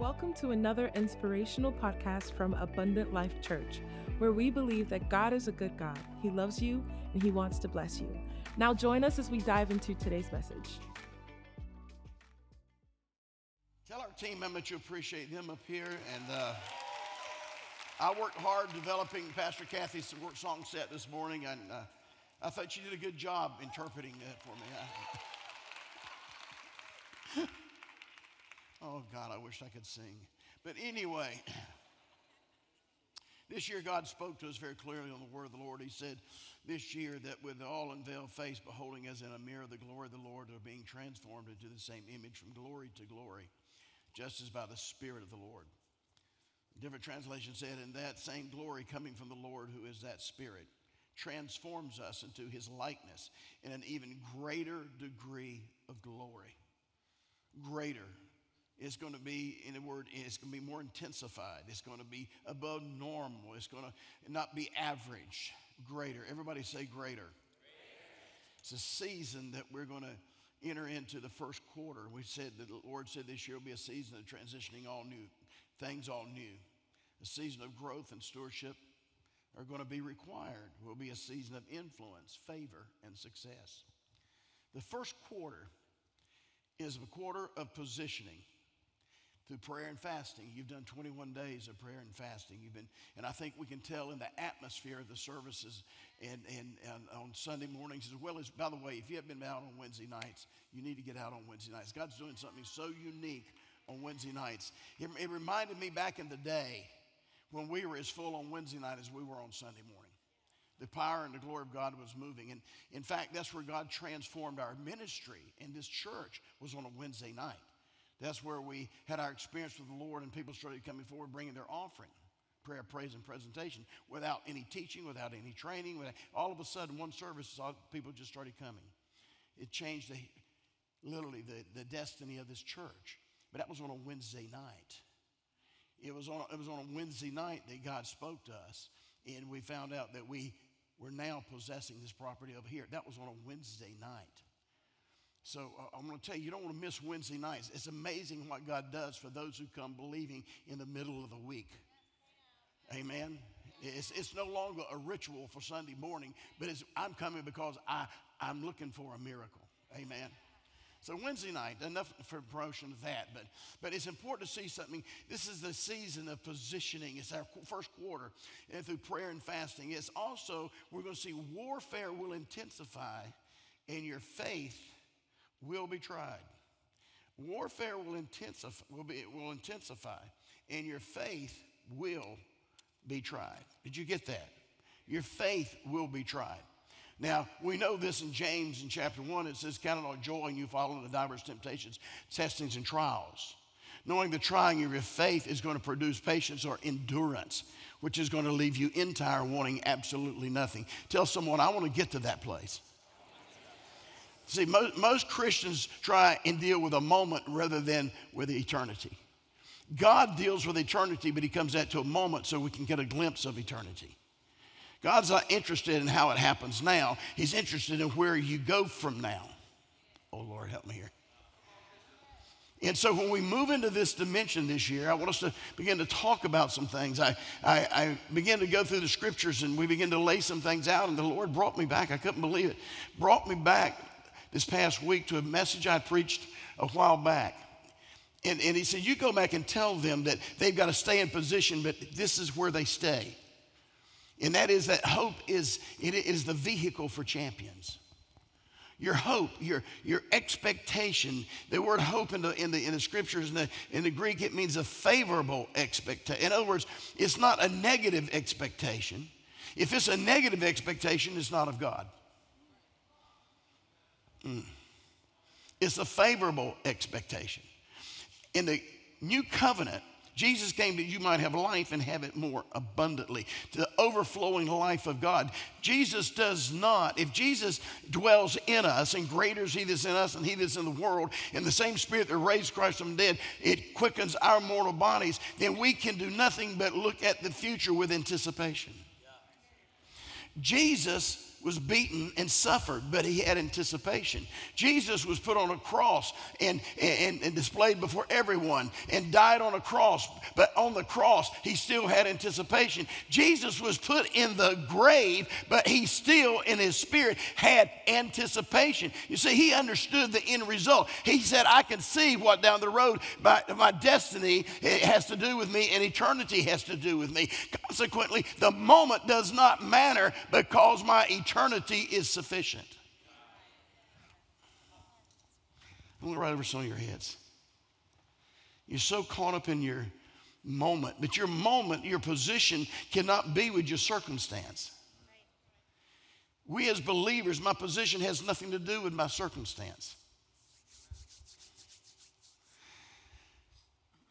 Welcome to another inspirational podcast from Abundant Life Church, where we believe that God is a good God. He loves you and He wants to bless you. Now, join us as we dive into today's message. Tell our team members you appreciate them up here. And uh, I worked hard developing Pastor Kathy's work song set this morning, and uh, I thought she did a good job interpreting that for me. oh, God, I wish I could sing. But anyway, this year God spoke to us very clearly on the word of the Lord. He said this year that with all unveiled face, beholding as in a mirror the glory of the Lord, are being transformed into the same image from glory to glory, just as by the Spirit of the Lord. Different translation said, in that same glory coming from the Lord, who is that Spirit, transforms us into his likeness in an even greater degree of glory. Greater. It's going to be, in a word, it's going to be more intensified. It's going to be above normal. It's going to not be average. Greater. Everybody say greater. greater. It's a season that we're going to enter into the first quarter. We said that the Lord said this year will be a season of transitioning all new, things all new a season of growth and stewardship are going to be required. Will be a season of influence, favor, and success. The first quarter is a quarter of positioning through prayer and fasting. You've done 21 days of prayer and fasting. You've been, and I think we can tell in the atmosphere of the services and, and, and on Sunday mornings, as well as, by the way, if you haven't been out on Wednesday nights, you need to get out on Wednesday nights. God's doing something so unique on Wednesday nights. It, it reminded me back in the day when we were as full on Wednesday night as we were on Sunday morning. The power and the glory of God was moving. And in fact, that's where God transformed our ministry in this church was on a Wednesday night. That's where we had our experience with the Lord and people started coming forward bringing their offering, prayer, praise, and presentation without any teaching, without any training. Without, all of a sudden, one service, people just started coming. It changed the, literally the, the destiny of this church. But that was on a Wednesday night. It was on, it was on a Wednesday night that God spoke to us, and we found out that we were now possessing this property over here. That was on a Wednesday night. So uh, I'm going to tell you, you don't want to miss Wednesday nights. It's amazing what God does for those who come believing in the middle of the week. Amen. It's, it's no longer a ritual for Sunday morning, but I'm coming because I, I'm looking for a miracle. Amen. So Wednesday night, enough for promotion of that, but, but it's important to see something. This is the season of positioning. It's our first quarter and through prayer and fasting. It's also, we're going to see warfare will intensify and your faith will be tried. Warfare will intensify, will, be, will intensify and your faith will be tried. Did you get that? Your faith will be tried. Now, we know this in James in chapter 1. It says, Count it all joy when you fall into diverse temptations, testings, and trials. Knowing the trying of your faith is going to produce patience or endurance, which is going to leave you entire wanting absolutely nothing. Tell someone, I want to get to that place. See, most, most Christians try and deal with a moment rather than with eternity. God deals with eternity, but He comes out to a moment so we can get a glimpse of eternity. God's not interested in how it happens now, He's interested in where you go from now. Oh, Lord, help me here. And so when we move into this dimension this year, I want us to begin to talk about some things. I, I, I began to go through the scriptures and we began to lay some things out, and the Lord brought me back. I couldn't believe it. Brought me back this past week to a message I preached a while back. And, and he said, You go back and tell them that they've got to stay in position, but this is where they stay. And that is that hope is, it is the vehicle for champions. Your hope, your, your expectation, the word hope in the, in the, in the scriptures, in the, in the Greek, it means a favorable expectation. In other words, it's not a negative expectation. If it's a negative expectation, it's not of God. Mm. It's a favorable expectation. In the new covenant, Jesus came that you might have life and have it more abundantly, the overflowing life of God. Jesus does not, if Jesus dwells in us, and greater is He that's in us and He that's in the world, in the same Spirit that raised Christ from the dead, it quickens our mortal bodies, then we can do nothing but look at the future with anticipation. Jesus was beaten and suffered, but he had anticipation. Jesus was put on a cross and, and, and, displayed before everyone and died on a cross, but on the cross, he still had anticipation. Jesus was put in the grave, but he still, in his spirit, had anticipation. You see, he understood the end result. He said, I can see what down the road, my, my destiny eh, has to do with me and eternity has to do with me. Consequently, the moment does not matter because my eternity is sufficient. I'm going to write over some of your heads. You're so caught up in your moment, but your moment, your position cannot be with your circumstance. We as believers, my position has nothing to do with my circumstance.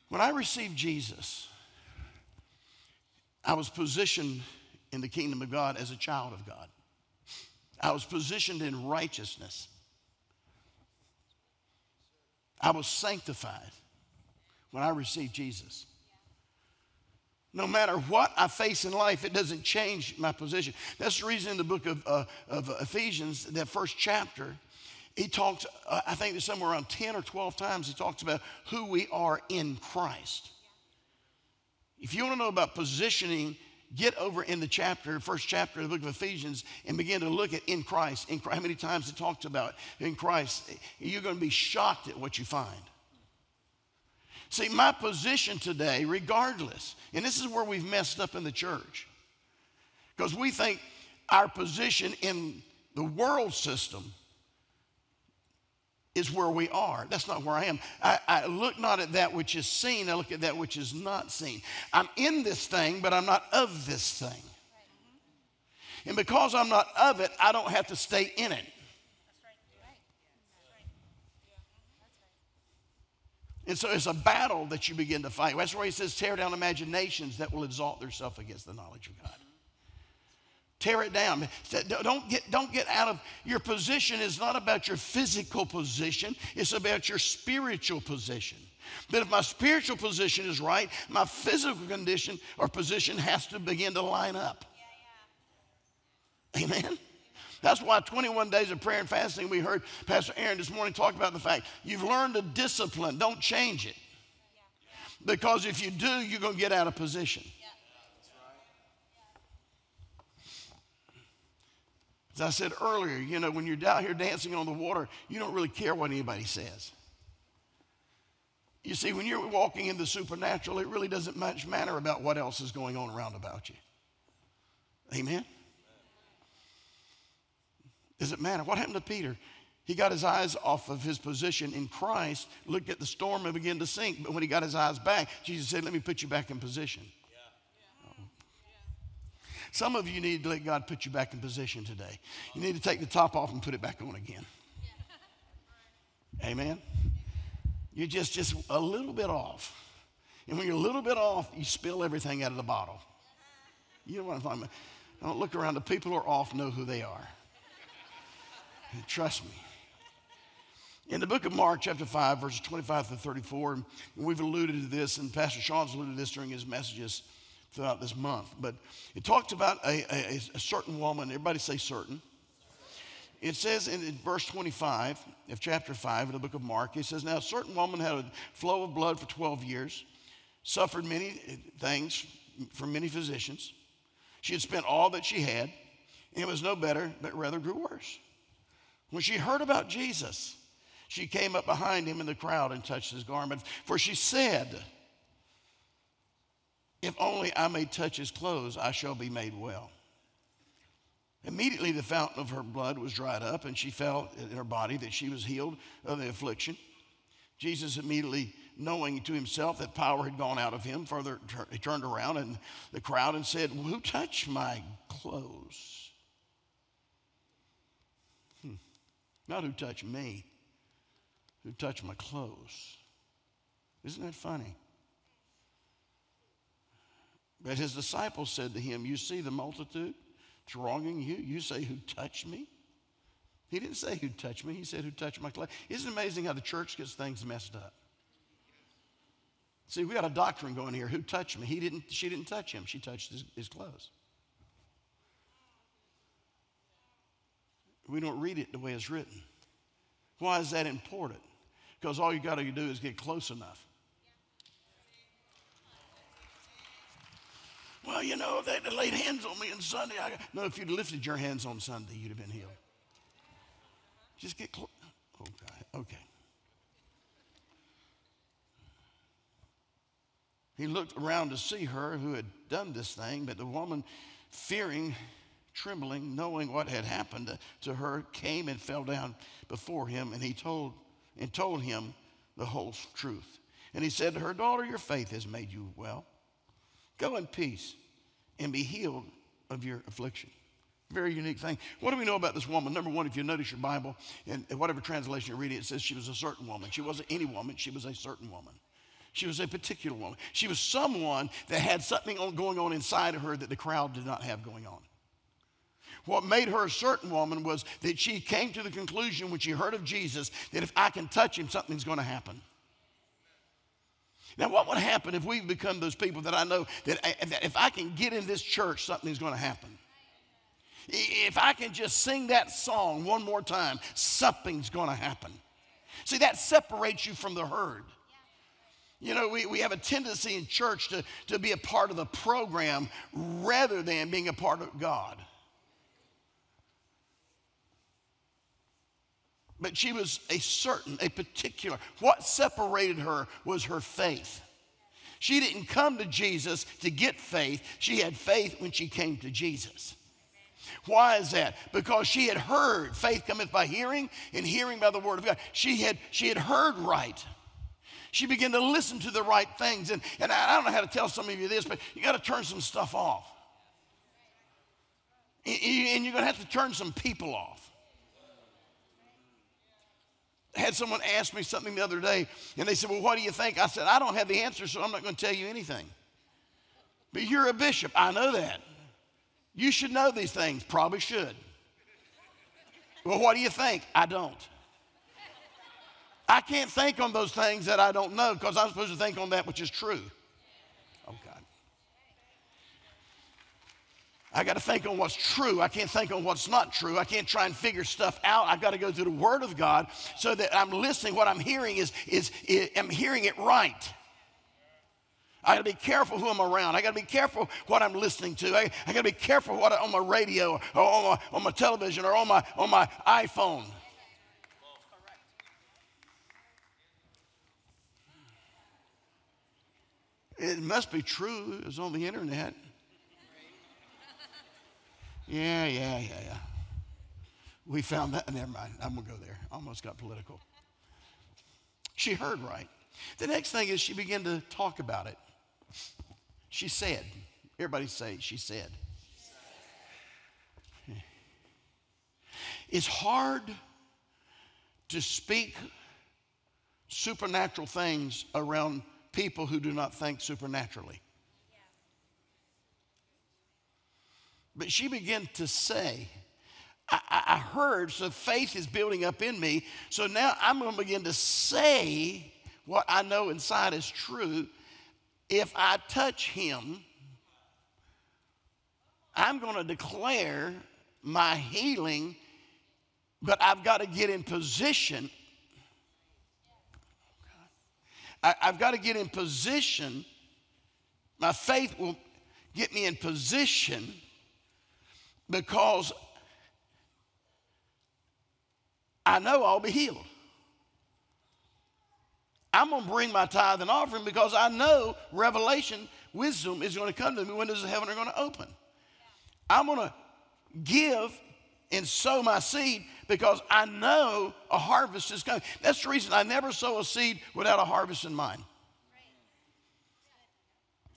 When I received Jesus, I was positioned in the kingdom of God as a child of God. I was positioned in righteousness. I was sanctified when I received Jesus. No matter what I face in life, it doesn't change my position. That's the reason in the book of, uh, of Ephesians, that first chapter, he talks, uh, I think there's somewhere around 10 or 12 times, he talks about who we are in Christ. If you want to know about positioning, get over in the chapter, first chapter of the book of Ephesians, and begin to look at in Christ. In Christ how many times it talks about in Christ? You're going to be shocked at what you find. See, my position today, regardless, and this is where we've messed up in the church, because we think our position in the world system is where we are. That's not where I am. I, I, look not at that which is seen, I look at that which is not seen. I'm in this thing, but I'm not of this thing. And because I'm not of it, I don't have to stay in it. And so it's a battle that you begin to fight. That's where he says, tear down imaginations that will exalt themselves against the knowledge of God. Tear it down. Don't get, don't get out of your position is not about your physical position, it's about your spiritual position. But if my spiritual position is right, my physical condition or position has to begin to line up. Yeah, yeah. Amen. That's why 21 days of prayer and fasting, we heard Pastor Aaron this morning talk about the fact you've learned a discipline, don't change it. Because if you do, you're going to get out of position. As I said earlier, you know, when you're out here dancing on the water, you don't really care what anybody says. You see, when you're walking in the supernatural, it really doesn't much matter about what else is going on around about you. Amen? Does it matter? What happened to Peter? He got his eyes off of his position in Christ, looked at the storm and began to sink. But when he got his eyes back, Jesus said, Let me put you back in position. Some of you need to let God put you back in position today. You need to take the top off and put it back on again. Amen. You're just just a little bit off. And when you're a little bit off, you spill everything out of the bottle. You know what I'm talking about? Don't look around. The people who are off know who they are. And trust me. In the book of Mark, chapter 5, verses 25 to 34, and we've alluded to this, and Pastor Sean's alluded to this during his messages throughout this month. But it talks about a, a, a certain woman. Everybody say certain. It says in, in verse 25 of chapter 5 in the book of Mark, it says, Now a certain woman had a flow of blood for 12 years, suffered many things from many physicians. She had spent all that she had, and it was no better, but rather grew worse. When she heard about Jesus, she came up behind him in the crowd and touched his garment, for she said, if only I may touch his clothes, I shall be made well. Immediately, the fountain of her blood was dried up, and she felt in her body that she was healed of the affliction. Jesus, immediately knowing to himself that power had gone out of him, further he turned around in the crowd and said, Who touched my clothes? Hmm. Not who touched me, who touched my clothes. Isn't that funny? But his disciples said to him, You see the multitude thronging you? You say, Who touched me? He didn't say who touched me, he said who touched my clothes. Isn't it amazing how the church gets things messed up? See, we got a doctrine going here. Who touched me? He didn't, she didn't touch him, she touched his, his clothes. We don't read it the way it's written. Why is that important? Because all you got to do is get close enough. Well, you know, they, they laid hands on me on Sunday. I, no, if you'd lifted your hands on Sunday, you'd have been healed. Just get close. Oh. Okay. He looked around to see her who had done this thing, but the woman, fearing, trembling, knowing what had happened to her, came and fell down before him, and he told and told him the whole truth. And he said to her, Daughter, your faith has made you well. Go in peace and be healed of your affliction. Very unique thing. What do we know about this woman? Number one, if you notice your Bible, and whatever translation you're reading, it says she was a certain woman. She wasn't any woman, she was a certain woman. She was a particular woman. She was someone that had something going on inside of her that the crowd did not have going on. What made her a certain woman was that she came to the conclusion when she heard of Jesus that if I can touch him, something's going to happen. Now, what would happen if we become those people that I know that, eh, eh, that if I can get in this church, something's going to happen? If I can just sing that song one more time, something's going to happen. See, that separates you from the herd. You know, we, we have a tendency in church to, to be a part of the program rather than being a part of God. But she was a certain, a particular. What separated her was her faith. She didn't come to Jesus to get faith, she had faith when she came to Jesus. Why is that? Because she had heard, faith cometh by hearing, and hearing by the word of God. She had, she had heard right. She began to listen to the right things. And, and I don't know how to tell some of you this, but you got to turn some stuff off. And you're going to have to turn some people off. Had someone ask me something the other day, and they said, Well, what do you think? I said, I don't have the answer, so I'm not going to tell you anything. But you're a bishop. I know that. You should know these things. Probably should. Well, what do you think? I don't. I can't think on those things that I don't know because I'm supposed to think on that which is true. Oh, God. I got to think on what's true. I can't think on what's not true. I can't try and figure stuff out. I've got to go through the Word of God so that I'm listening. What I'm hearing is, is, is I'm hearing it right. I got to be careful who I'm around. I got to be careful what I'm listening to. I, I got to be careful what I, on my radio or on my, on my television or on my, on my iPhone. It must be true. It's on the internet. Yeah, yeah, yeah, yeah. We found that. Never mind. I'm going to go there. Almost got political. She heard right. The next thing is she began to talk about it. She said, everybody say, she said. It's hard to speak supernatural things around people who do not think supernaturally. But she began to say, I, I, heard, so faith is building up in me. So now I'm going to begin to say what I know inside is true. If I touch him, I'm going to declare my healing, but I've got to get in position I, have got to get in position. My faith will get me in position because I know I'll be healed. I'm going to bring my tithe and offering because I know revelation, wisdom is going to come to me. Windows of heaven are going to open. I'm going to give and sow my seed because I know a harvest is coming. That's the reason I never sow a seed without a harvest in mind.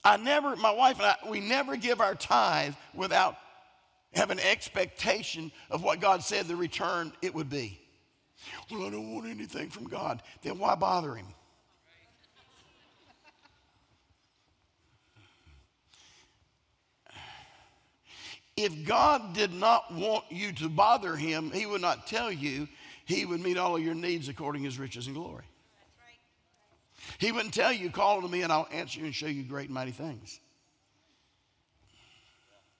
I never, my wife and I, we never give our tithe without having expectation of what God said the return it would be. Well, I don't want anything from God. Then why bother Him? If God did not want you to bother him, he would not tell you he would meet all of your needs according to his riches and glory. He wouldn't tell you, call to me and I'll answer you and show you great and mighty things.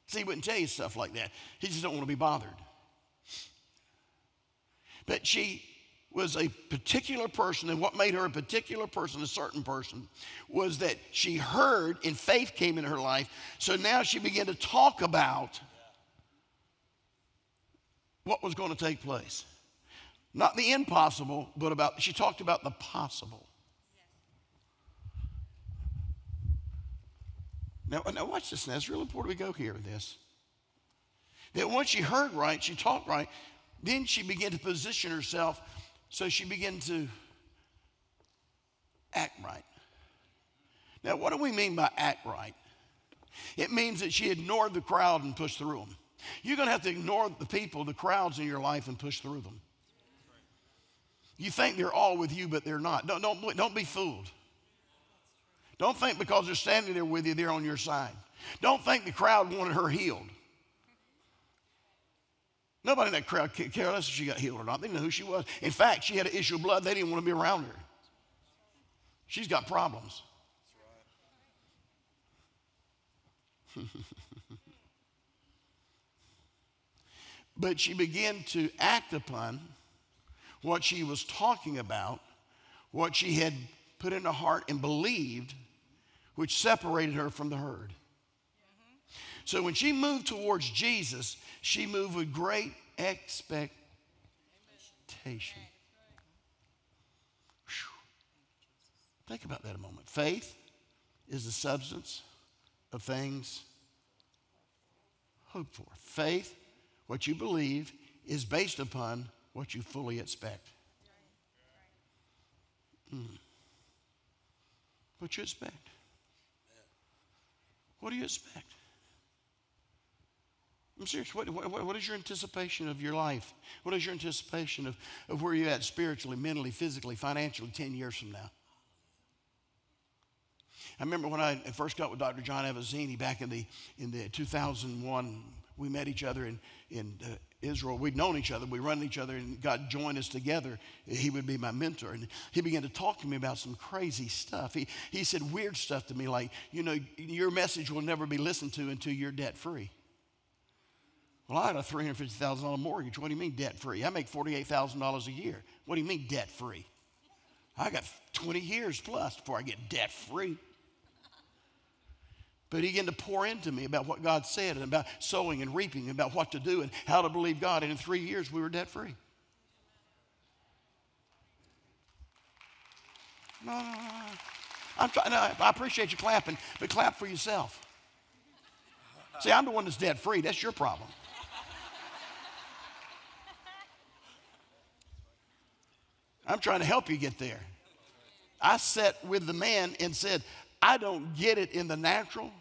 See, he wouldn't tell you stuff like that. He just don't want to be bothered. But she was a particular person, and what made her a particular person, a certain person, was that she heard and faith came in her life. So now she began to talk about what was going to take place. Not the impossible, but about, she talked about the possible. Now, now watch this now. It's real important we go here with this. That once she heard right, she talked right, then she began to position herself so she began to act right. Now, what do we mean by act right? It means that she ignored the crowd and pushed through them. You're going to have to ignore the people, the crowds in your life, and push through them. You think they're all with you, but they're not. Don't, don't, don't be fooled. Don't think because they're standing there with you, they're on your side. Don't think the crowd wanted her healed. Nobody in that crowd cared less if she got healed or not. They didn't know who she was. In fact, she had an issue of blood. They didn't want to be around her. She's got problems. but she began to act upon what she was talking about, what she had put in her heart and believed, which separated her from the herd. So when she moved towards Jesus, she moved with great expectation. Think about that a moment. Faith is the substance of things hoped for. Faith, what you believe, is based upon what you fully expect. Mm. What you expect? What do you expect? I'm serious. What, what, what is your anticipation of your life? What is your anticipation of, of where you're at spiritually, mentally, physically, financially 10 years from now? I remember when I first got with Dr. John Avanzini back in the, in the 2001, we met each other in, in uh, Israel. We'd known each other, we run each other, and God joined us together. He would be my mentor. And he began to talk to me about some crazy stuff. He, he said weird stuff to me like, you know, your message will never be listened to until you're debt free. Well, I had a $350,000 mortgage. What do you mean debt free? I make $48,000 a year. What do you mean debt free? I got 20 years plus before I get debt free. But he began to pour into me about what God said and about sowing and reaping, and about what to do and how to believe God. And in three years, we were debt free. No, no, no. I'm no, I appreciate you clapping, but clap for yourself. See, I'm the one that's debt free. That's your problem. I'm trying to help you get there. I sat with the man and said, I don't get it in the natural,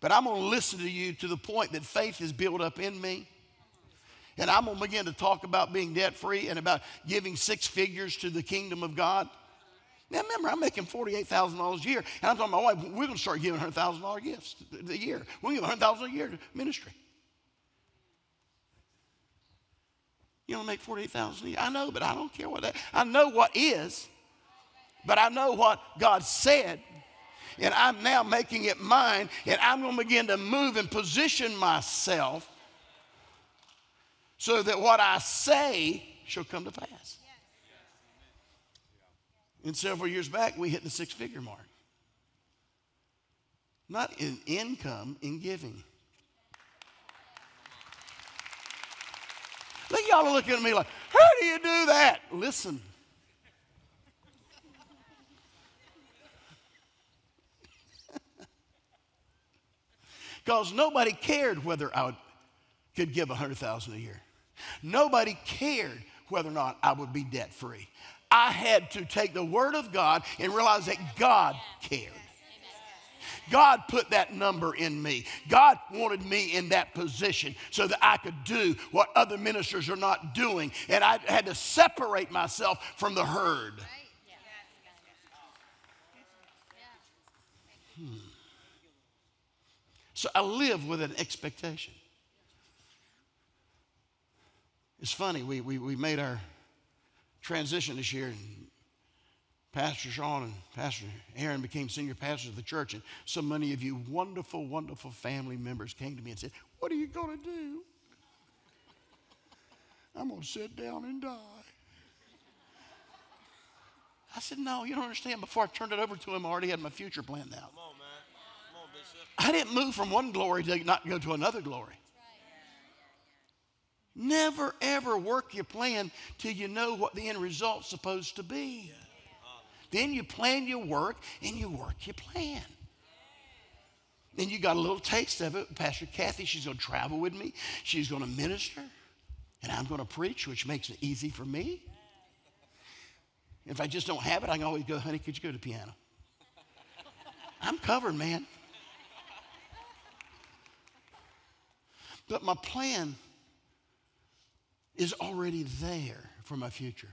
but I'm going to listen to you to the point that faith is built up in me. And I'm going to begin to talk about being debt free and about giving six figures to the kingdom of God. Now, remember, I'm making $48,000 a year, and I'm talking to my wife, we're going to start giving $100,000 gifts a year. We're going to give $100,000 a year to ministry. You don't make 48,000 a year. I know, but I don't care what that. I know what is, but I know what God said. And I'm now making it mine, and I'm going to begin to move and position myself so that what I say shall come to pass. And several years back, we hit the six figure mark. Not in income, in giving. Look, y'all are looking at me like, how do you do that? Listen. Because nobody cared whether I would, could give a hundred thousand a year. Nobody cared whether or not I would be debt free. I had to take the word of God and realize that God cared. God put that number in me. God wanted me in that position so that I could do what other ministers are not doing. And I had to separate myself from the herd. Hmm. So I live with an expectation. It's funny, we, we, we made our transition this year, and Pastor Sean and Pastor Aaron became senior pastors of the church, and so many of you wonderful, wonderful family members came to me and said, What are you going to do? I'm going to sit down and die. I said, No, you don't understand. Before I turned it over to him, I already had my future planned out. On. I didn't move from one glory to not go to another glory. Never ever work your plan till you know what the end result's supposed to be. Then you plan your work and you work your plan. Then you got a little taste of it. Pastor Kathy, she's going to travel with me. She's going to minister. And I'm going to preach, which makes it easy for me. If I just don't have it, I can always go, honey, could you go to the piano? I'm covered, man. But my plan is already there for my future.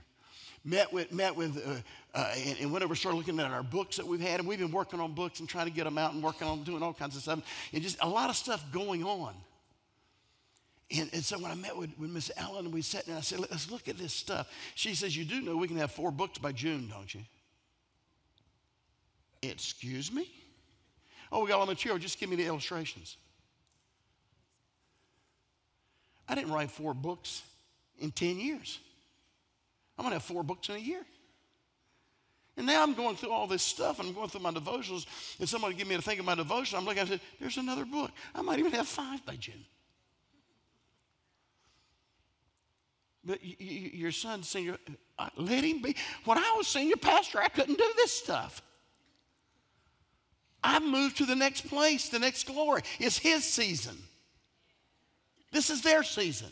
Met with, met with uh, uh, and, and whenever we started looking at our books that we've had, and we've been working on books and trying to get them out and working on doing all kinds of stuff, and just a lot of stuff going on. And, and so when I met with, with Miss Allen we sat down, and I said, let's look at this stuff. She says, You do know we can have four books by June, don't you? Excuse me? Oh, we got all the material. Just give me the illustrations. I didn't write four books in 10 years. I'm going to have four books in a year. And now I'm going through all this stuff and I'm going through my devotionals, and somebody give me a think of my devotion. I'm looking, I said, There's another book. I might even have five by June. But your son, senior, uh, let him be. When I was senior pastor, I couldn't do this stuff. I moved to the next place, the next glory. It's his season. This is their season.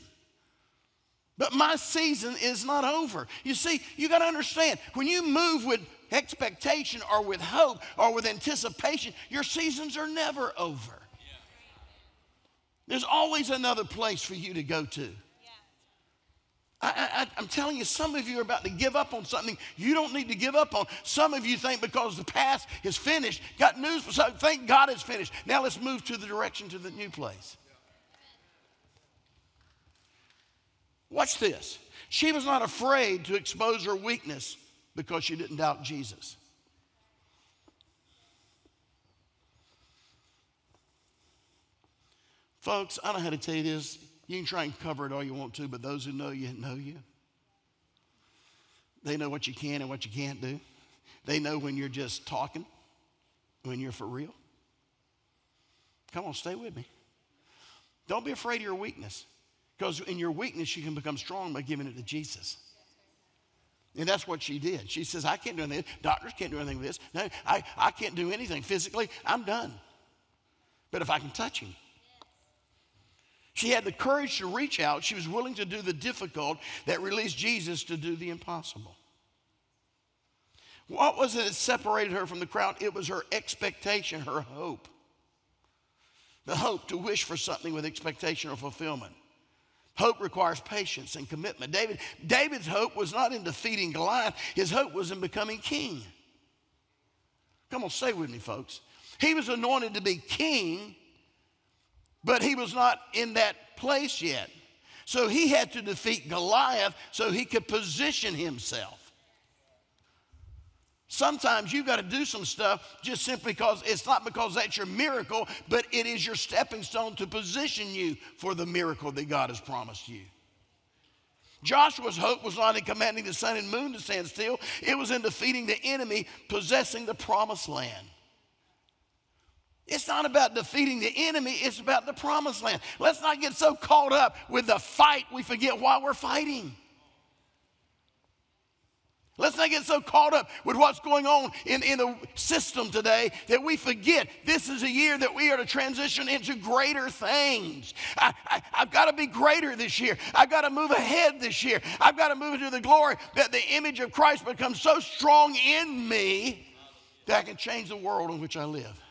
But my season is not over. You see, you got to understand when you move with expectation or with hope or with anticipation, your seasons are never over. There's always another place for you to go to. I, am telling you, some of you are about to give up on something you don't need to give up on. Some of you think because the past is finished, got news something, thank God it's finished. Now let's move to the direction to the new place. Watch this. She was not afraid to expose her weakness because she didn't doubt Jesus. Folks, I don't know how to tell you this. You can try and cover it all you want to, but those who know you know you. They know what you can and what you can't do. They know when you're just talking, when you're for real. Come on, stay with me. Don't be afraid of your weakness, because in your weakness, you can become strong by giving it to Jesus. And that's what she did. She says, I can't do anything. Doctors can't do anything with this. No, I, I can't do anything physically. I'm done. But if I can touch him, she had the courage to reach out. She was willing to do the difficult that released Jesus to do the impossible. What was it that separated her from the crowd? It was her expectation, her hope. The hope to wish for something with expectation or fulfillment. Hope requires patience and commitment. David, David's hope was not in defeating Goliath, his hope was in becoming king. Come on, stay with me, folks. He was anointed to be king but he was not in that place yet. So he had to defeat Goliath so he could position himself. Sometimes you've got to do some stuff just simply because it's not because that's your miracle, but it is your stepping stone to position you for the miracle that God has promised you. Joshua's hope was not in commanding the sun and moon to stand still, it was in defeating the enemy, possessing the promised land. It's not about defeating the enemy, it's about the promised land. Let's not get so caught up with the fight we forget why we're fighting. Let's not get so caught up with what's going on in, in the system today that we forget this is a year that we are to transition into greater things. I, I've got to be greater this year. I've got to move ahead this year. I've got to move into the glory that the image of Christ becomes so strong in me that I can change the world in which I live.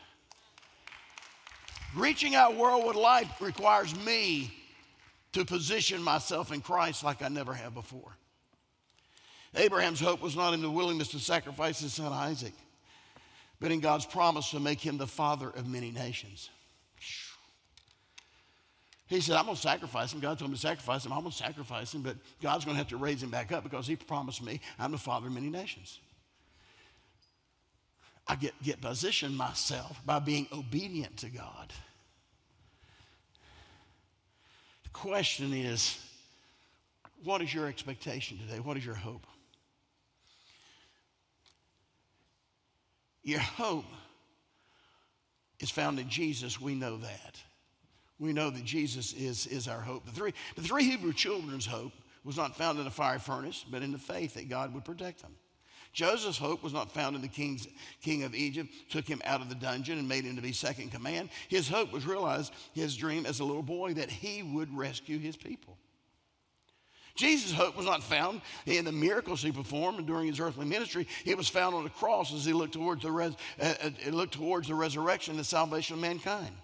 Reaching out worldwide life requires me to position myself in Christ like I never have before. Abraham's hope was not in the willingness to sacrifice his son Isaac, but in God's promise to make him the father of many nations. He said, I'm going to sacrifice him. God told me to sacrifice him. I'm going to sacrifice him, but God's going to have to raise him back up because he promised me I'm the father of many nations. I get, get positioned myself by being obedient to God. The question is what is your expectation today? What is your hope? Your hope is found in Jesus. We know that. We know that Jesus is, is our hope. The three, the three Hebrew children's hope was not found in a fiery furnace, but in the faith that God would protect them. Joseph's hope was not found in the king's, king of Egypt, took him out of the dungeon and made him to be second command. His hope was realized, his dream as a little boy, that he would rescue his people. Jesus' hope was not found in the miracles he performed during his earthly ministry. It was found on the cross as he looked towards the, res- uh, uh, looked towards the resurrection and the salvation of mankind.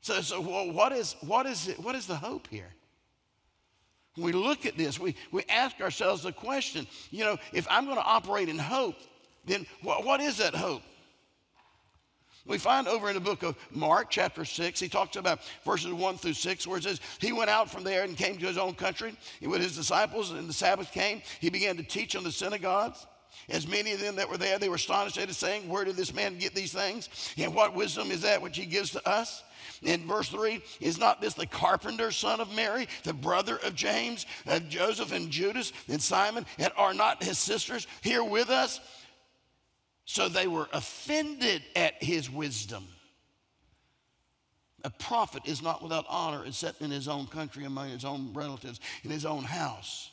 So, so what, is, what, is it, what is the hope here? When we look at this, we, we ask ourselves the question you know, if I'm going to operate in hope, then what, what is that hope? We find over in the book of Mark, chapter 6, he talks about verses 1 through 6, where it says, He went out from there and came to his own country with his disciples, and the Sabbath came. He began to teach on the synagogues. As many of them that were there, they were astonished at his saying, Where did this man get these things? And what wisdom is that which he gives to us? In verse 3, is not this the carpenter son of Mary, the brother of James, of Joseph and Judas and Simon, and are not his sisters here with us? So they were offended at his wisdom. A prophet is not without honor except in his own country, among his own relatives, in his own house.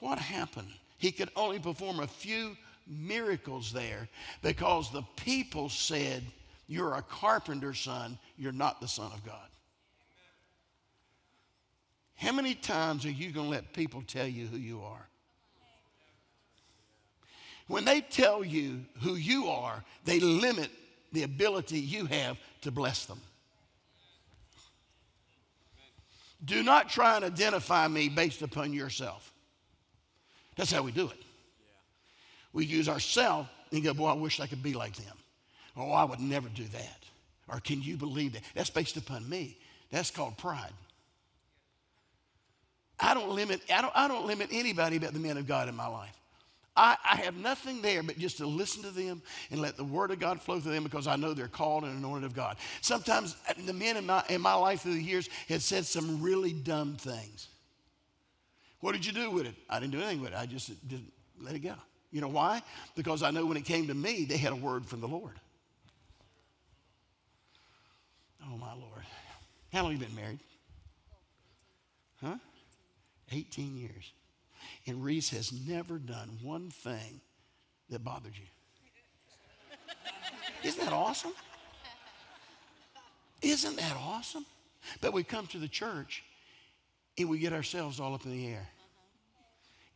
What happened? He could only perform a few miracles there because the people said, You're a carpenter's son, you're not the Son of God. How many times are you going to let people tell you who you are? When they tell you who you are, they limit the ability you have to bless them. Do not try and identify me based upon yourself. That's how we do it. We use ourselves and go, Boy, I wish I could be like them. Oh, I would never do that. Or can you believe that? That's based upon me. That's called pride. I don't limit, I don't, I don't limit anybody but the men of God in my life. I, I, have nothing there but just to listen to them and let the word of God flow through them because I know they're called and anointed of God. Sometimes uh, the men in my, in my life through the years had said some really dumb things. What did you do with it? I didn't do anything with it. I just didn't let it go. You know why? Because I know when it came to me, they had a word from the Lord. Oh, my Lord. How long have you been married? Huh? 18 years. And Reese has never done one thing that bothered you. Isn't that awesome? Isn't that awesome? But we come to the church and we get ourselves all up in the air.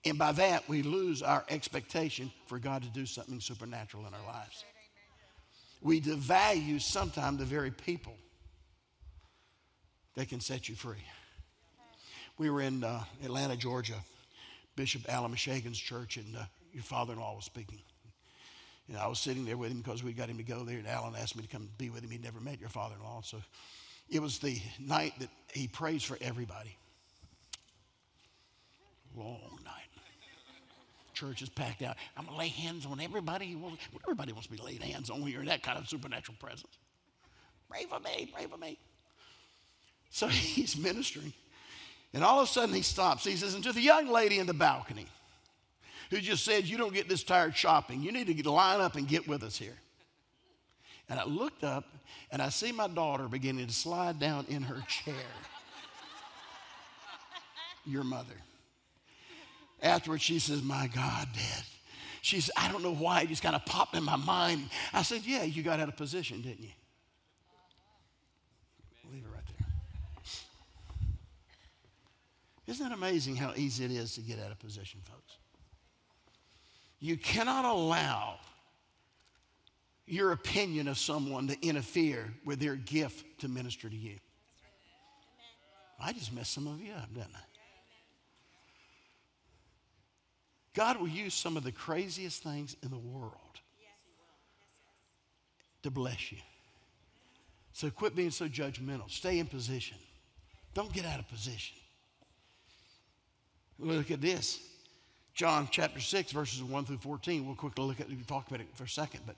And by that, we lose our expectation for God to do something supernatural in our lives. We devalue sometimes the very people that can set you free. We were in uh, Atlanta, Georgia, Bishop Alan Mishagan's church, and uh, your father in law was speaking. And I was sitting there with him because we got him to go there, and Alan asked me to come be with him. He'd never met your father in law. So it was the night that he prays for everybody. Long night. Church is packed out. I'm going to lay hands on everybody. Everybody wants to be laid hands on when you're in that kind of supernatural presence. Pray for me, pray for me. So he's ministering. And all of a sudden he stops. He says, and to the young lady in the balcony who just said, You don't get this tired shopping, you need to line up and get with us here. And I looked up and I see my daughter beginning to slide down in her chair. Your mother. Afterwards, she says, My God, Dad. She said, I don't know why, it just kind of popped in my mind. I said, Yeah, you got out of position, didn't you? Leave it right there. Isn't it amazing how easy it is to get out of position, folks? You cannot allow your opinion of someone to interfere with their gift to minister to you. I just messed some of you up, didn't I? God will use some of the craziest things in the world to bless you. So quit being so judgmental. Stay in position. Don't get out of position. Look at this. John chapter 6, verses 1 through 14. We'll quickly look at it, talk about it for a second. But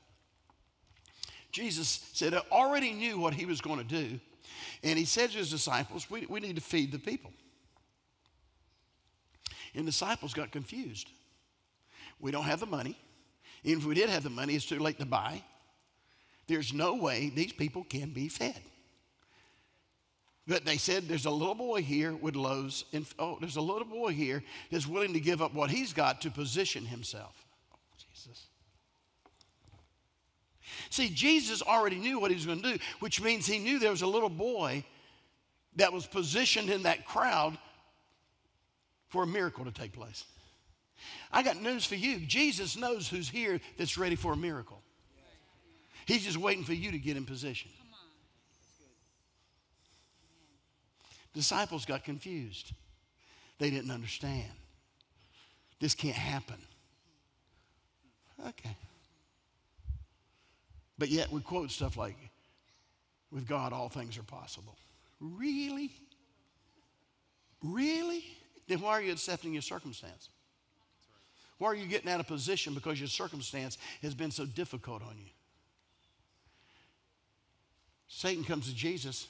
Jesus said, I already knew what he was going to do. And he said to his disciples, we, we need to feed the people. And disciples got confused. We don't have the money. Even if we did have the money, it's too late to buy. There's no way these people can be fed. But they said there's a little boy here with loaves, oh, there's a little boy here that's willing to give up what he's got to position himself. Oh, Jesus. See, Jesus already knew what he was going to do, which means he knew there was a little boy that was positioned in that crowd for a miracle to take place. I got news for you. Jesus knows who's here that's ready for a miracle. He's just waiting for you to get in position. Disciples got confused. They didn't understand. This can't happen. Okay. But yet we quote stuff like, with God, all things are possible. Really? Really? Then why are you accepting your circumstance? Why are you getting out of position because your circumstance has been so difficult on you? Satan comes to Jesus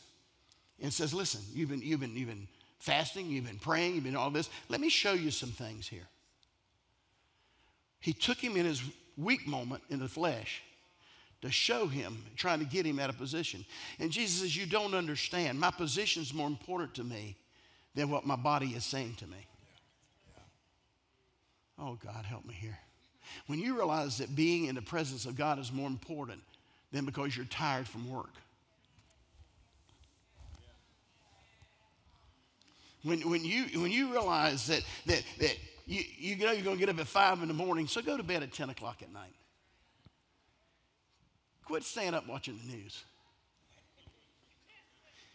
and says, Listen, you've been, you've been, you've been fasting, you've been praying, you've been all this. Let me show you some things here. He took him in his weak moment in the flesh to show him, trying to get him out of position. And Jesus says, You don't understand. My position is more important to me than what my body is saying to me. Oh, God, help me here. When you realize that being in the presence of God is more important than because you're tired from work. When, when, you, when you realize that, that, that you, you know you're going to get up at 5 in the morning, so go to bed at 10 o'clock at night. Quit staying up watching the news.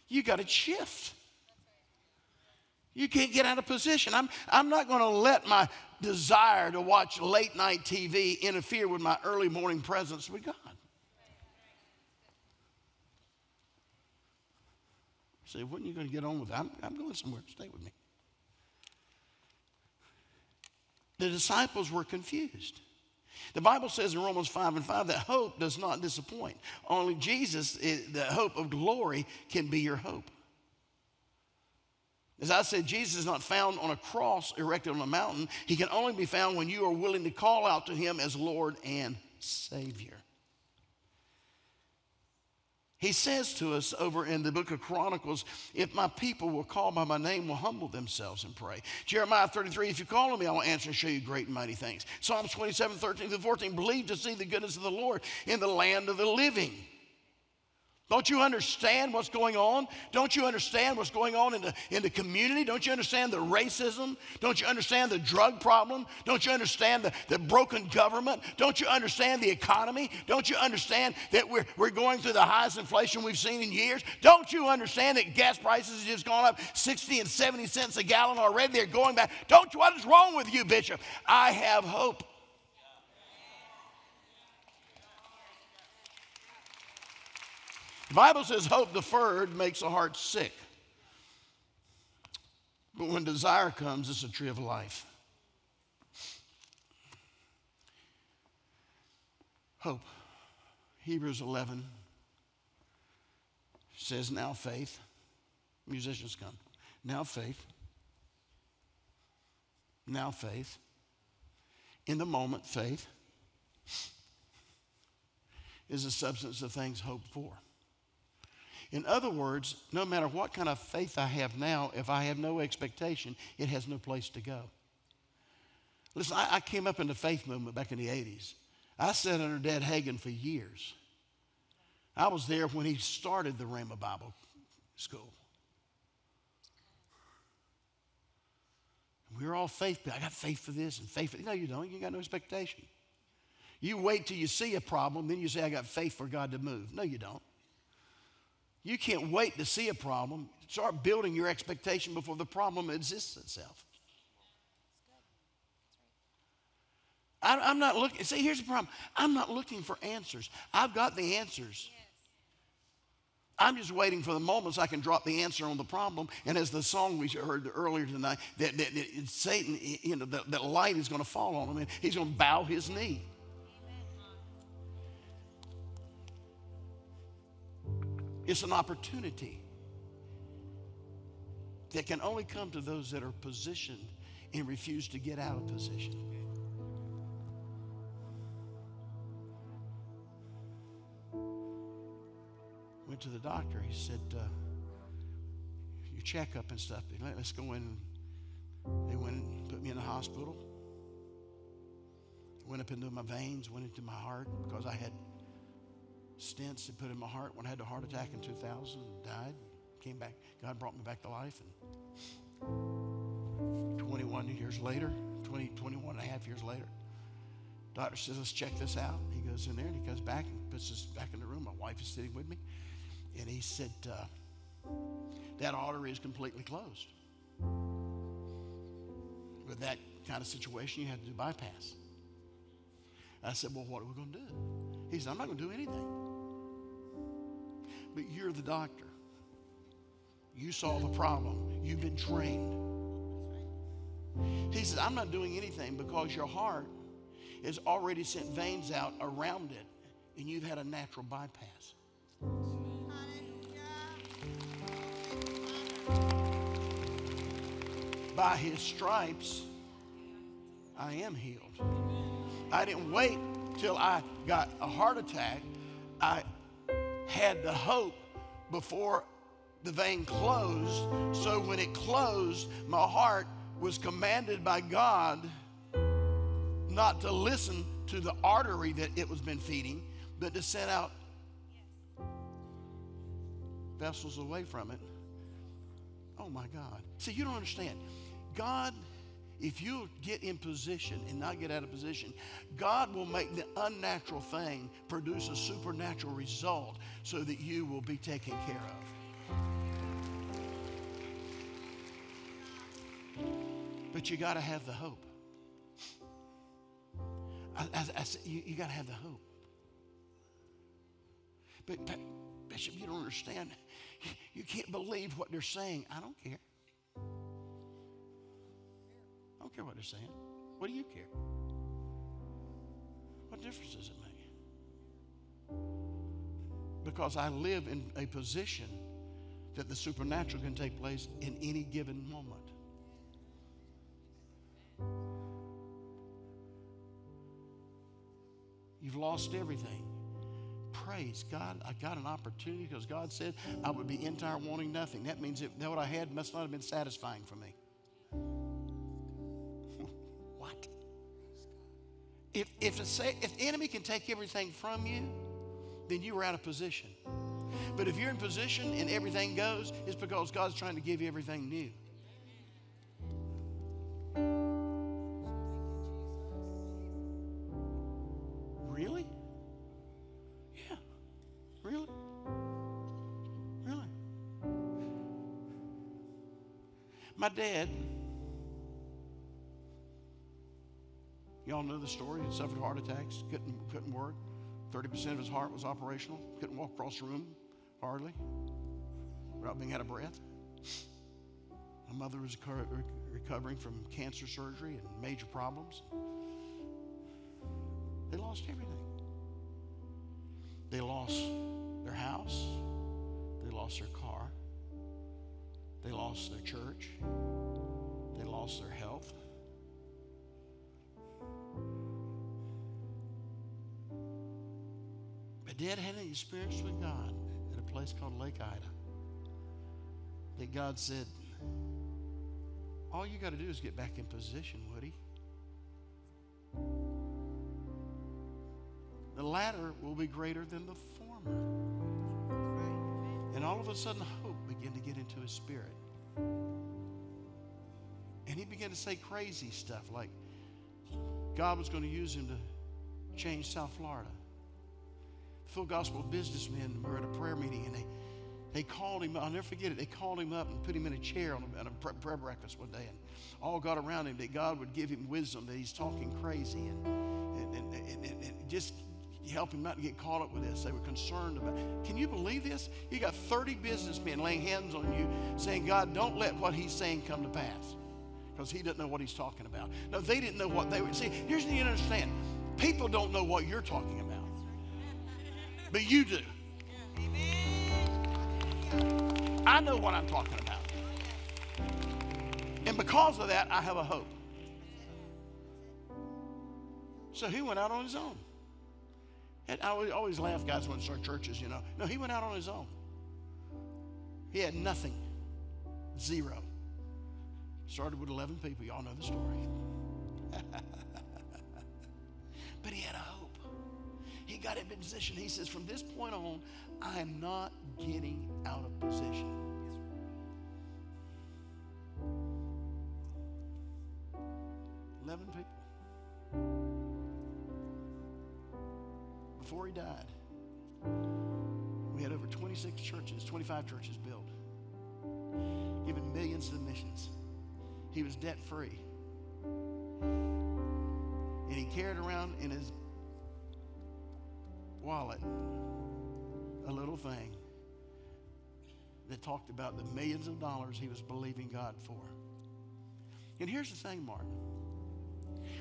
You got to shift. You can't get out of position. I'm, I'm not going to let my desire to watch late night TV interfere with my early morning presence with God. Say, when are you going to get on with? I'm, I'm going somewhere. Stay with me. The disciples were confused. The Bible says in Romans 5 and 5 that hope does not disappoint. Only Jesus, the hope of glory, can be your hope. As I said, Jesus is not found on a cross erected on a mountain. He can only be found when you are willing to call out to him as Lord and Savior. He says to us over in the book of Chronicles, if my people will call by my name, will humble themselves and pray. Jeremiah 33, if you call on me, I will answer and show you great and mighty things. Psalms 27, 13 to 14, believe to see the goodness of the Lord in the land of the living. Don't you understand what's going on? Don't you understand what's going on in the, in the community? Don't you understand the racism? Don't you understand the drug problem? Don't you understand the, the broken government? Don't you understand the economy? Don't you understand that we're, we're going through the highest inflation we've seen in years? Don't you understand that gas prices have just gone up 60 and 70 cents a gallon already? They're going back. Don't you, what is wrong with you, Bishop? I have hope. The Bible says hope deferred makes the heart sick. But when desire comes, it's a tree of life. Hope. Hebrews 11 says, Now faith. Musicians come. Now faith. Now faith. In the moment, faith is the substance of things hoped for. In other words, no matter what kind of faith I have now, if I have no expectation, it has no place to go. Listen, I, I came up in the faith movement back in the 80s. I sat under Dad Hagin for years. I was there when he started the Rhema Bible School. We were all faith. I got faith for this and faith for No, you don't. You got no expectation. You wait till you see a problem, then you say, I got faith for God to move. No, you don't. You can't wait to see a problem. Start building your expectation before the problem exists itself. I, am not looking, see, here's the problem. I'm not looking for answers. I've got the answers. I'm just waiting for the moments I can drop the answer on the problem. And as the song we heard earlier tonight, that, that, that Satan, you know, that, that light is going to fall on him and he's going to bow his knee. It's an opportunity that can only come to those that are positioned and refuse to get out of position. Went to the doctor. He said, uh, Your checkup and stuff, let's go in. They went and put me in the hospital. Went up into my veins, went into my heart because I had stents they put in my heart when I had a heart attack in 2000 and died. Came back. God brought me back to life. And 21 years later, 20, 21 and a half years later, doctor says, let's check this out. He goes in there and he goes back and puts us back in the room. My wife is sitting with me. And he said, uh, that artery is completely closed. With that kind of situation, you have to do bypass. I said, well, what are we going to do? He said, I'm not going to do anything. But you're the doctor. You saw the problem. You've been trained. He says, I'm not doing anything because your heart has already sent veins out around it and you've had a natural bypass. By his stripes, I am healed. I didn't wait till I got a heart attack. I had the hope before the vein closed. So when it closed, my heart was commanded by God not to listen to the artery that it was been feeding, but to send out vessels away from it. Oh my God. See, you don't understand. God, if you get in position and not get out of position, God will make the unnatural thing produce a supernatural result so that you will be taken care of. But you got to have the hope. I, I, I you, you got to have the hope. But, Bishop, you don't understand. You can't believe what they're saying. I don't care. I don't care what they're saying. What do you care? What difference does it make? Because I live in a position that the supernatural can take place in any given moment. You've lost everything. Praise God. I got an opportunity because God said I would be entire wanting nothing. That means that what I had must not have been satisfying for me. If, if, the, if the enemy can take everything from you, then you are out of position. But if you're in position and everything goes, it's because God's trying to give you everything new. Really? Yeah. Really? Really? My dad, y'all know the story. He suffered heart attacks, couldn't, couldn't work. 30% of his heart was operational, couldn't walk across the room hardly without being out of breath. My mother was recovering from cancer surgery and major problems. They lost everything. They lost their house, they lost their car, they lost their church, they lost their health. Had an experience with God at a place called Lake Ida. That God said, All you got to do is get back in position, Woody. The latter will be greater than the former. And all of a sudden, hope began to get into his spirit. And he began to say crazy stuff like God was going to use him to change South Florida. Full gospel businessmen were at a prayer meeting and they, they called him, I'll never forget it, they called him up and put him in a chair on a, on a prayer breakfast one day and all got around him that God would give him wisdom, that he's talking crazy and, and, and, and, and just help him not get caught up with this. They were concerned about. Can you believe this? You got 30 businessmen laying hands on you saying, God, don't let what he's saying come to pass. Because he doesn't know what he's talking about. No, they didn't know what they were. See, here's the you understand. People don't know what you're talking about but you do. I know what I'm talking about. And because of that, I have a hope. So he went out on his own. And I always laugh, guys, when it's our churches, you know. No, he went out on his own. He had nothing, zero. Started with 11 people. Y'all know the story. Got in position. He says, from this point on, I am not getting out of position. Eleven people. Before he died, we had over 26 churches, 25 churches built, giving millions to missions. He was debt free. And he carried around in his wallet a little thing that talked about the millions of dollars he was believing God for. And here's the thing, Martin.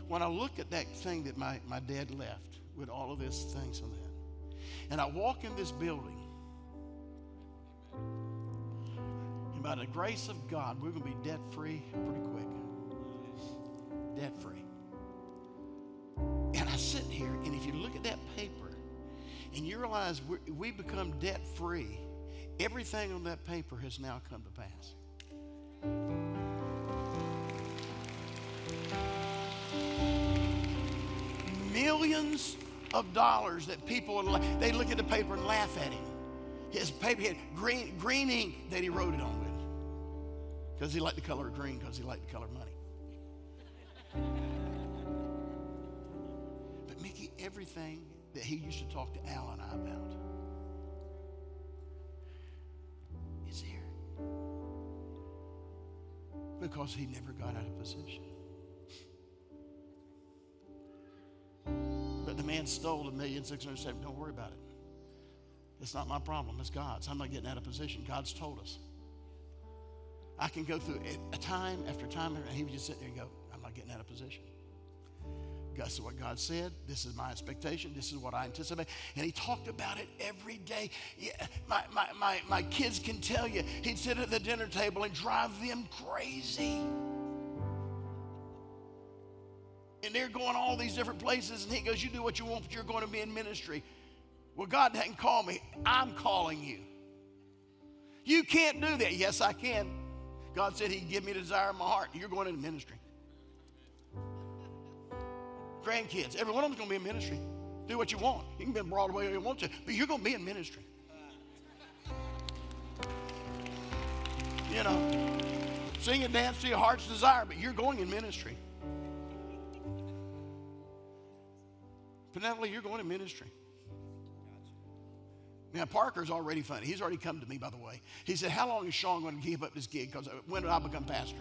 When I look at that thing that my, my dad left with all of this things on that, and I walk in this building, and by the grace of God, we're going to be debt free pretty quick. Debt free. And I sit here, and if you look at that paper and you realize we become debt free, everything on that paper has now come to pass. Millions of dollars that people they look at the paper and laugh at him. His paper had green, green ink that he wrote it on with because he liked the color green because he liked the color money. But Mickey, everything that he used to talk to Al and I about is here. Because he never got out of position. But the man stole a million six hundred seven. Don't worry about it. It's not my problem. It's God's. I'm not getting out of position. God's told us. I can go through a time after time, and he would just sit there and go, I'm not getting out of position. This is what God said. This is my expectation. This is what I anticipate. And he talked about it every day. Yeah, my, my, my, my kids can tell you, he'd sit at the dinner table and drive them crazy. And they're going all these different places, and he goes, You do what you want, but you're going to be in ministry. Well, God didn't call me. I'm calling you. You can't do that. Yes, I can. God said He'd give me the desire of my heart. You're going into ministry grandkids. Every one of them's going to be in ministry. Do what you want. You can be in Broadway if you want to, but you're going to be in ministry. You know, sing and dance to your heart's desire, but you're going in ministry. Penelope, you're going in ministry. Now, Parker's already funny. He's already come to me, by the way. He said, How long is Sean going to keep up this gig? Because when did I become pastor?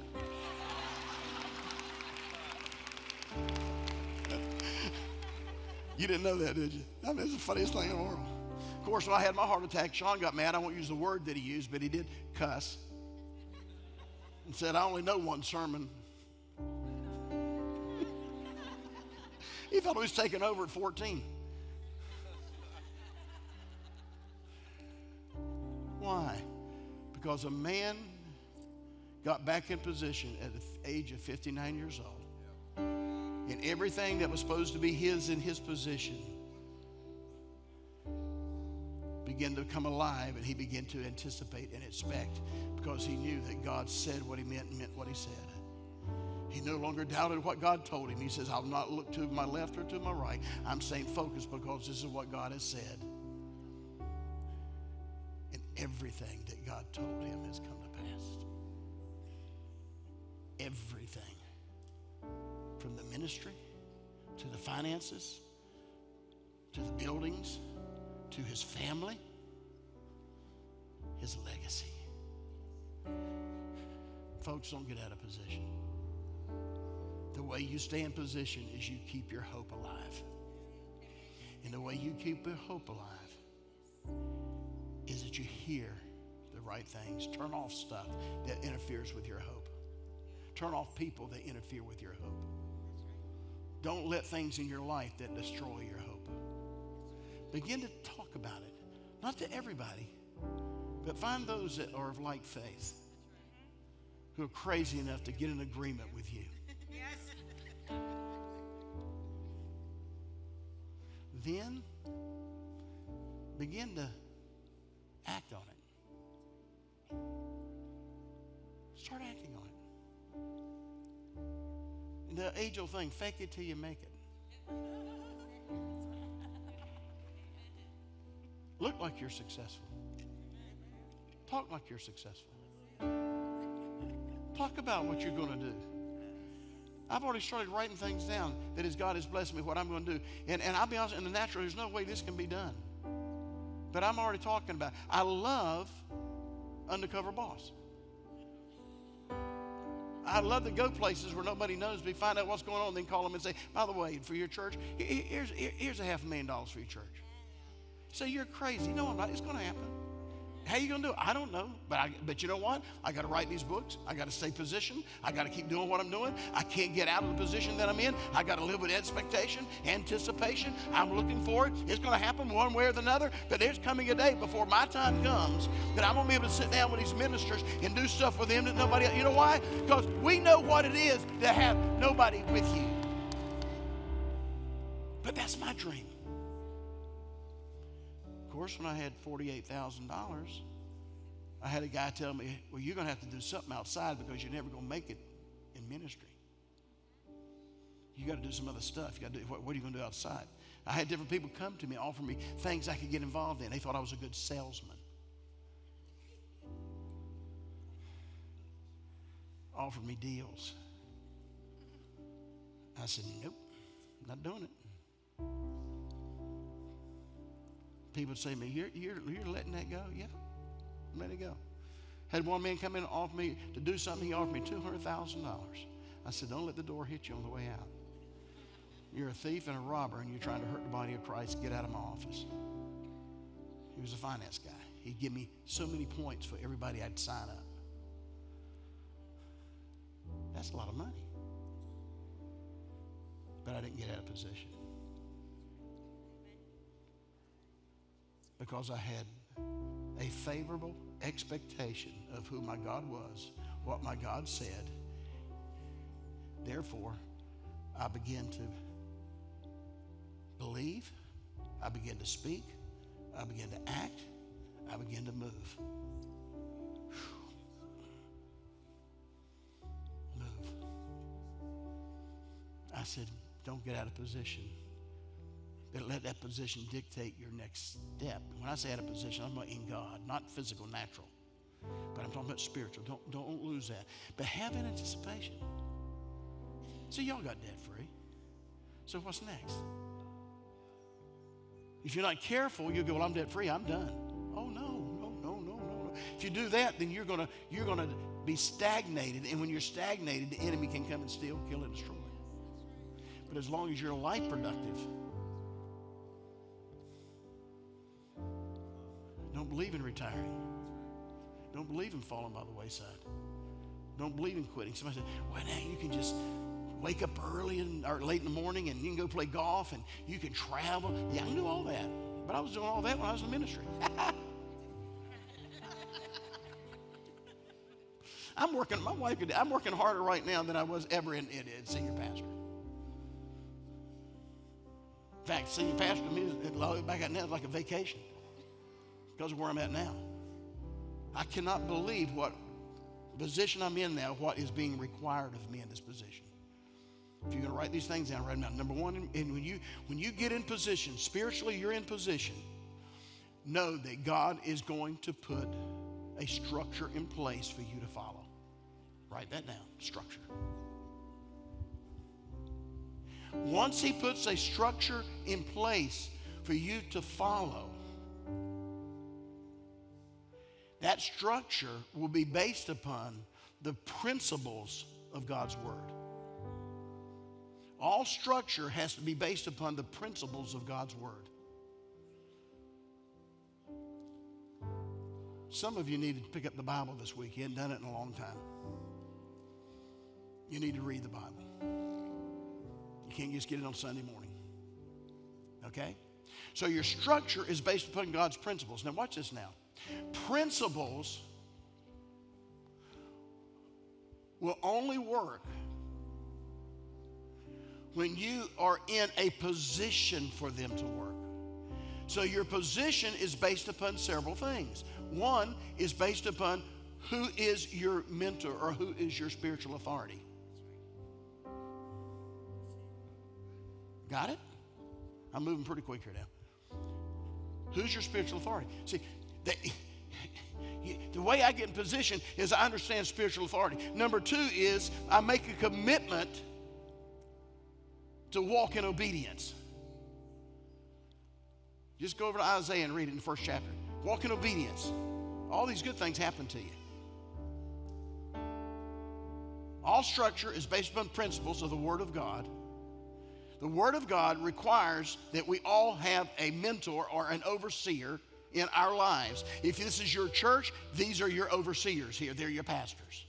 You didn't know that, did you? I mean, it's the funniest thing in the world. Of course, when I had my heart attack, Sean got mad. I won't use the word that he used, but he did cuss and said, I only know one sermon. he thought he was taking over at 14. Why? Because a man got back in position at the age of 59 years old and everything that was supposed to be his in his position began to come alive and he began to anticipate and expect because he knew that God said what he meant and meant what he said. He no longer doubted what God told him. He says, I'll not look to my left or to my right. I'm staying focused because this is what God has said. And everything that God told him has come ministry to the finances to the buildings to his family, his legacy. Folks, don't get out of position. The way you stay in position is you keep your hope alive. And the way you keep your hope alive is that you hear the right things. Turn off stuff that interferes with your hope. Turn off people that interfere with your hope. Don't let things in your life that destroy your hope. Begin to talk about it. Not to everybody, but find those that are of like faith who are crazy enough to get in agreement with you. then begin to act on it. Start acting on it. The age old thing fake it till you make it. Look like you're successful. Talk like you're successful. Talk about what you're going to do. I've already started writing things down that as God has blessed me, what I'm going to do. And, and I'll be honest, in the natural, there's no way this can be done. But I'm already talking about it. I love undercover boss. I love to go places where nobody knows me, find out what's going on, then call them and say, by the way, for your church, here's, here's a half a million dollars for your church. Say, you're crazy. No, I'm not. It's going to happen. How you gonna do it? I don't know, but I, but you know what? I got to write these books. I got to stay positioned. I got to keep doing what I'm doing. I can't get out of the position that I'm in. I got to live with expectation, anticipation. I'm looking for it. It's gonna happen one way or the other. But there's coming a day before my time comes that I'm gonna be able to sit down with these ministers and do stuff with them that nobody. else. You know why? Because we know what it is to have nobody with you. But that's my dream. Course, when I had $48,000, I had a guy tell me, Well, you're going to have to do something outside because you're never going to make it in ministry. You got to do some other stuff. You got to do, what, what are you going to do outside? I had different people come to me, offer me things I could get involved in. They thought I was a good salesman. Offered me deals. I said, Nope, not doing it. People say to me, you're, you're, you're letting that go? Yeah, let it go. Had one man come in and offer me to do something, he offered me $200,000. I said, Don't let the door hit you on the way out. You're a thief and a robber, and you're trying to hurt the body of Christ. Get out of my office. He was a finance guy. He'd give me so many points for everybody I'd sign up. That's a lot of money. But I didn't get out of position. Because I had a favorable expectation of who my God was, what my God said. Therefore, I began to believe, I began to speak, I began to act, I began to move. Move. I said, don't get out of position that let that position dictate your next step. When I say out of position, I'm in God, not physical, natural. But I'm talking about spiritual. Don't, don't lose that. But have an anticipation. See, y'all got debt free. So what's next? If you're not careful, you'll go, Well, I'm debt free, I'm done. Oh no, no, no, no, no, no. If you do that, then you're gonna you're gonna be stagnated. And when you're stagnated, the enemy can come and steal, kill, and destroy. But as long as you're life productive, believe in retiring. Don't believe in falling by the wayside. Don't believe in quitting. Somebody said, well, now you can just wake up early and, or late in the morning and you can go play golf and you can travel. Yeah, I do all that. But I was doing all that when I was in ministry. I'm working, my wife I'm working harder right now than I was ever in, in, in senior pastor. In fact, senior pastor to me, back at now, is like a vacation because of where I'm at now. I cannot believe what position I'm in now, what is being required of me in this position. If you're going to write these things down, write them down. Number one, and when you when you get in position, spiritually, you're in position. Know that God is going to put a structure in place for you to follow. Write that down. Structure. Once He puts a structure in place for you to follow, that structure will be based upon the principles of God's Word. All structure has to be based upon the principles of God's Word. Some of you need to pick up the Bible this week. You hadn't done it in a long time. You need to read the Bible. You can't just get it on Sunday morning. Okay? So your structure is based upon God's principles. Now, watch this now. Principles will only work when you are in a position for them to work. So your position is based upon several things. One is based upon who is your mentor or who is your spiritual authority. Got it? I'm moving pretty quick here now. Who's your spiritual authority? See, they, the way I get in position is I understand spiritual authority. Number two is I make a commitment to walk in obedience. Just go over to Isaiah and read it in the first chapter. Walk in obedience. All these good things happen to you. All structure is based upon principles of the Word of God. The Word of God requires that we all have a mentor or an overseer in our lives. If this is your church, these are your overseers here. They're your pastors.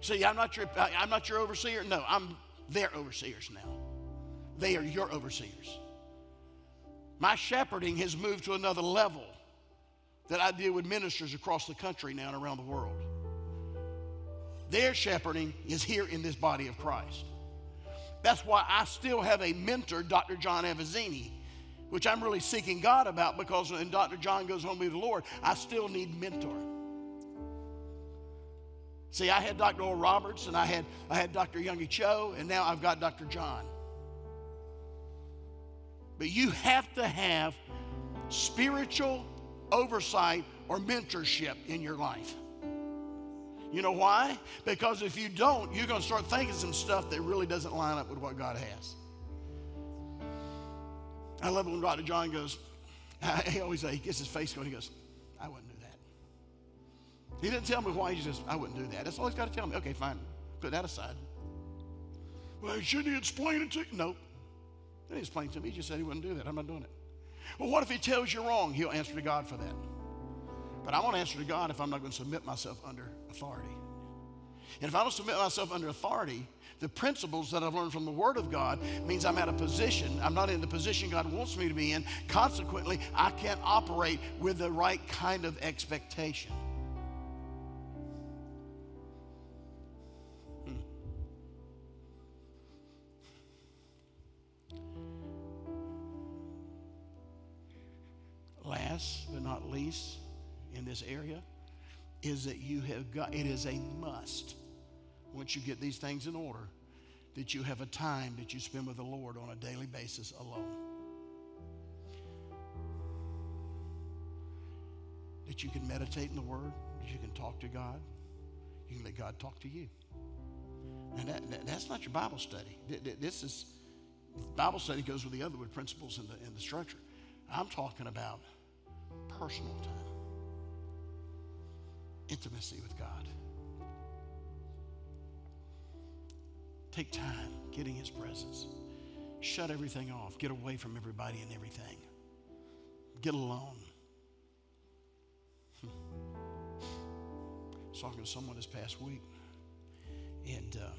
See, I'm not your, I'm not your overseer. No, I'm their overseers now. They are your overseers. My shepherding has moved to another level that I deal with ministers across the country now and around the world. Their shepherding is here in this body of Christ. That's why I still have a mentor, Dr. John Avanzini, which I'm really seeking God about because when Dr. John goes home with the Lord, I still need mentor. See, I had Dr. Oral Roberts and I had, I had Dr. Yonggi Cho, and now I've got Dr. John. But you have to have spiritual oversight or mentorship in your life. You know why? Because if you don't, you're going to start thinking some stuff that really doesn't line up with what God has. I love it when Dr. John goes, he always uh, he gets his face going, he goes, I wouldn't do that. He didn't tell me why, he just, I wouldn't do that. That's all he's got to tell me. Okay, fine, put that aside. Well, shouldn't he explain it to you? Nope. He didn't explain to me. He just said he wouldn't do that. I'm not doing it. Well, what if he tells you wrong? He'll answer to God for that. But I won't answer to God if I'm not going to submit myself under authority. And if I don't submit myself under authority, the principles that I've learned from the Word of God means I'm at a position, I'm not in the position God wants me to be in. Consequently, I can't operate with the right kind of expectation. Hmm. Last but not least, in this area, is that you have got, it is a must once you get these things in order, that you have a time that you spend with the Lord on a daily basis alone. That you can meditate in the Word, that you can talk to God, you can let God talk to you. And that, that, that's not your Bible study. This is Bible study goes with the other with principles in the in the structure. I'm talking about personal time, intimacy with God. Take time, getting His presence. Shut everything off. Get away from everybody and everything. Get alone. I was talking to someone this past week, and uh,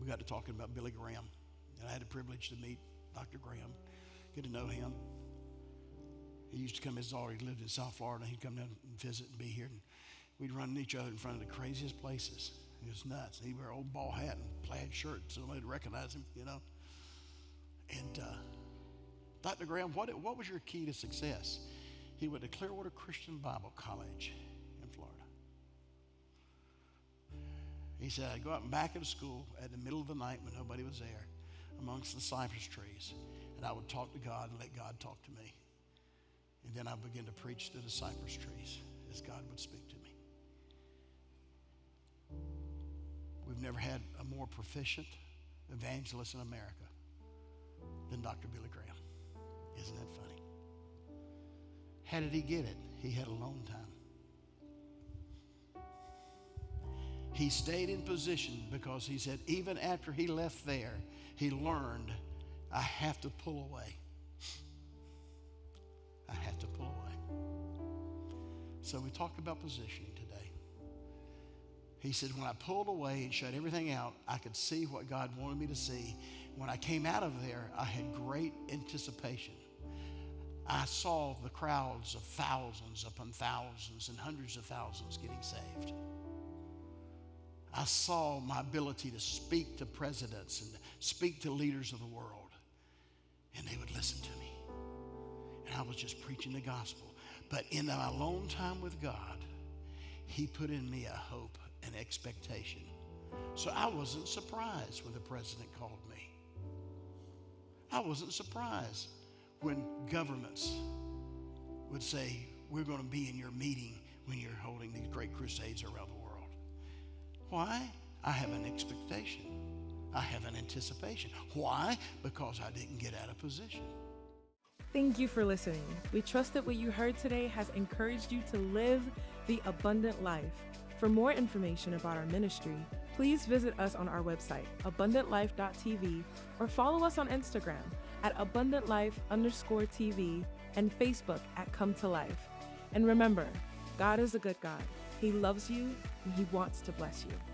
we got to talking about Billy Graham. And I had the privilege to meet Dr. Graham, get to know him. He used to come, his daughter, he lived in South Florida. He'd come down and visit and be here. And we'd run into each other in front of the craziest places. He was nuts. He'd wear an old ball hat and plaid shirt so nobody'd recognize him, you know. And uh, Dr. Graham, what, what was your key to success? He went to Clearwater Christian Bible College in Florida. He said, I'd go out back of school at the middle of the night when nobody was there amongst the cypress trees, and I would talk to God and let God talk to me. And then I would begin to preach to the cypress trees as God would speak to me. We've never had a more proficient evangelist in America than Dr. Billy Graham. Isn't that funny? How did he get it? He had alone time. He stayed in position because he said, even after he left there, he learned, I have to pull away. I have to pull away. So we talked about positioning today. He said, When I pulled away and shut everything out, I could see what God wanted me to see. When I came out of there, I had great anticipation. I saw the crowds of thousands upon thousands and hundreds of thousands getting saved. I saw my ability to speak to presidents and speak to leaders of the world, and they would listen to me. And I was just preaching the gospel. But in my alone time with God, He put in me a hope and expectation. So I wasn't surprised when the president called me. I wasn't surprised when governments would say, We're going to be in your meeting when you're holding these great crusades around the world. Why? I have an expectation. I have an anticipation. Why? Because I didn't get out of position. Thank you for listening. We trust that what you heard today has encouraged you to live the abundant life. For more information about our ministry, please visit us on our website, abundantlife.tv, or follow us on Instagram at abundantlife underscore TV and Facebook at Come to Life. And remember, God is a good God. He loves you and He wants to bless you.